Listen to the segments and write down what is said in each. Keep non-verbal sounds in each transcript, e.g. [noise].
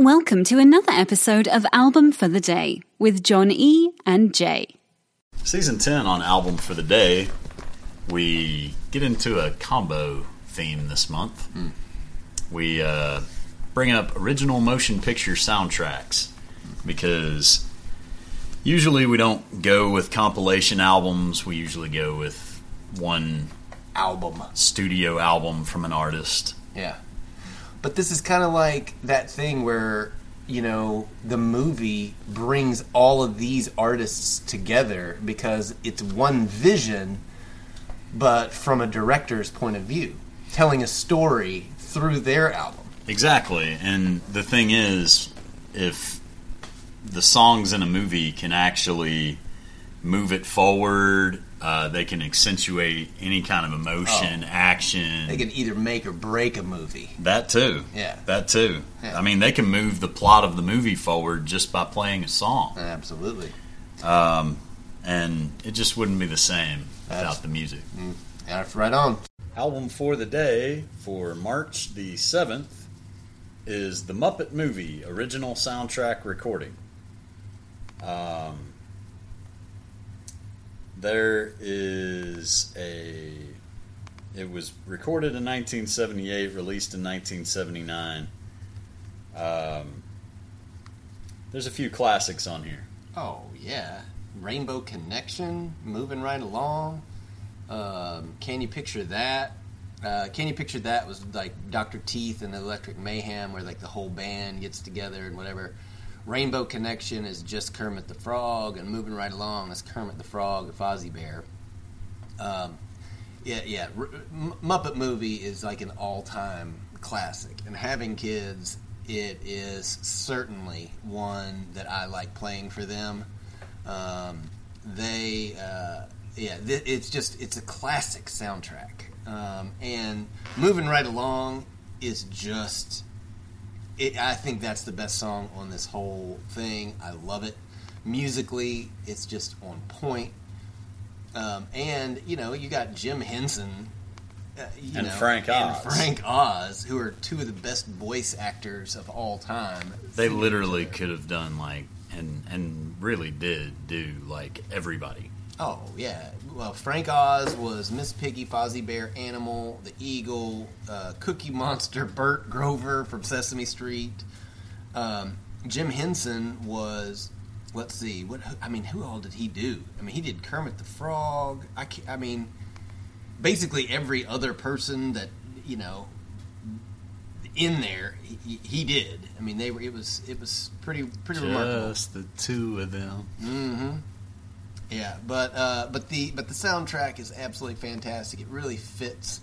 Welcome to another episode of Album for the Day with John E. and Jay. Season 10 on Album for the Day, we get into a combo theme this month. We uh, bring up original motion picture soundtracks because usually we don't go with compilation albums, we usually go with one album. studio album from an artist. Yeah. But this is kind of like that thing where, you know, the movie brings all of these artists together because it's one vision, but from a director's point of view, telling a story through their album. Exactly. And the thing is, if the songs in a movie can actually move it forward, uh, they can accentuate any kind of emotion, action. They can either make or break a movie. that too. Yeah. That too. Yeah. I mean, they can move the plot of the movie forward just by playing a song. Absolutely. Um, and it just wouldn't be the same That's- without the music. That's right on. Album for the day for March the 7th is the Muppet Movie original soundtrack recording. Um, there is a. It was recorded in 1978, released in 1979. Um, there's a few classics on here. Oh, yeah. Rainbow Connection, moving right along. Um, can you picture that? Uh, can you picture that was like Dr. Teeth and Electric Mayhem, where like the whole band gets together and whatever. Rainbow Connection is just Kermit the Frog, and moving right along is Kermit the Frog Fozzie Bear. Um, yeah, yeah. R- M- Muppet Movie is like an all-time classic, and having kids, it is certainly one that I like playing for them. Um, they, uh, yeah, th- it's just it's a classic soundtrack, um, and moving right along is just. It, I think that's the best song on this whole thing. I love it. Musically, it's just on point. Um, and you know, you got Jim Henson uh, And know, Frank and Oz. Frank Oz, who are two of the best voice actors of all time. They literally could have done like and and really did do like everybody. Oh yeah. Well, Frank Oz was Miss Piggy, Fozzie Bear, Animal, the Eagle, uh, Cookie Monster, [laughs] Bert Grover from Sesame Street. Um, Jim Henson was. Let's see. What I mean, who all did he do? I mean, he did Kermit the Frog. I, I mean, basically every other person that you know in there, he, he did. I mean, they were. It was. It was pretty pretty remarkable. Just the two of them. Mm-hmm. Yeah, but uh, but the but the soundtrack is absolutely fantastic. It really fits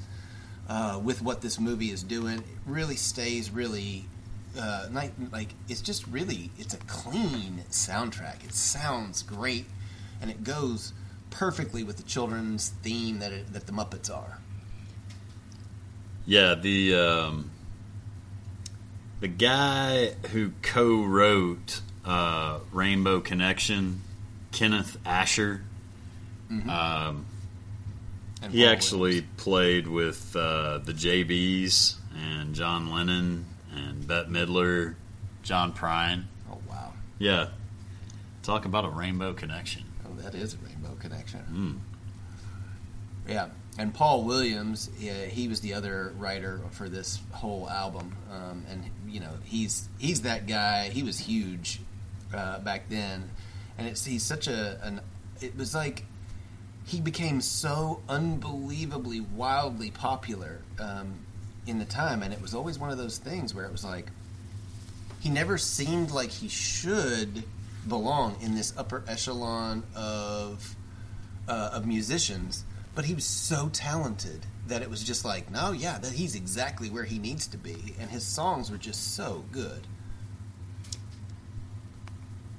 uh, with what this movie is doing. It really stays really uh, like it's just really it's a clean soundtrack. It sounds great, and it goes perfectly with the children's theme that it, that the Muppets are. Yeah, the um, the guy who co-wrote uh, Rainbow Connection, Kenneth Ascher. Um, he actually Williams. played with uh, the JBs and John Lennon and Bette Midler, John Prine. Oh wow! Yeah, talk about a rainbow connection. Oh, that is a rainbow connection. Mm. Yeah, and Paul Williams, yeah, he was the other writer for this whole album, um, and you know he's he's that guy. He was huge uh, back then, and it's he's such a an. It was like he became so unbelievably wildly popular um, in the time, and it was always one of those things where it was like he never seemed like he should belong in this upper echelon of uh, of musicians, but he was so talented that it was just like, no, yeah, that he's exactly where he needs to be, and his songs were just so good.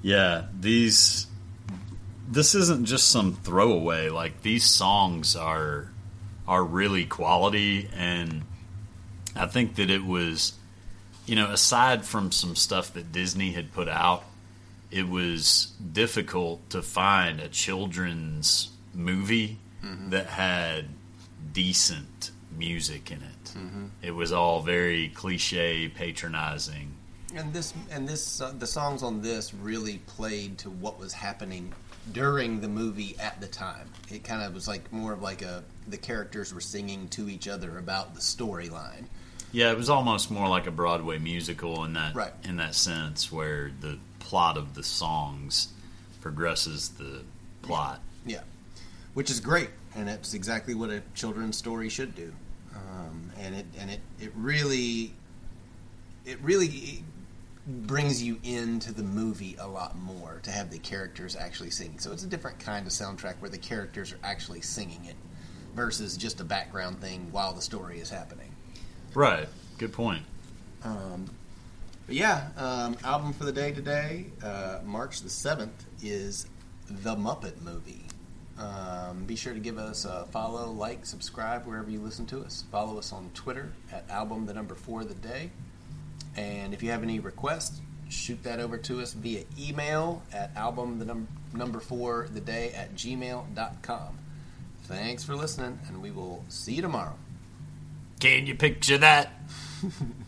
Yeah, these this isn't just some throwaway. Like these songs are are really quality, and I think that it was, you know, aside from some stuff that Disney had put out, it was difficult to find a children's movie mm-hmm. that had decent music in it. Mm-hmm. It was all very cliche, patronizing. And this and this uh, the songs on this really played to what was happening during the movie at the time. It kind of was like more of like a the characters were singing to each other about the storyline. Yeah, it was almost more like a Broadway musical in that right. in that sense where the plot of the songs progresses the plot. Yeah. yeah. Which is great and it's exactly what a children's story should do. Um, and it and it, it really it really brings you into the movie a lot more to have the characters actually singing. So it's a different kind of soundtrack where the characters are actually singing it versus just a background thing while the story is happening. Right. Good point. Um, but yeah, um, album for the day today, uh, March the seventh, is the Muppet Movie. Um, be sure to give us a follow, like, subscribe wherever you listen to us. Follow us on Twitter at album the number four of the day. And if you have any requests, shoot that over to us via email at album the num- number four the day at gmail.com. Thanks for listening, and we will see you tomorrow. Can you picture that? [laughs]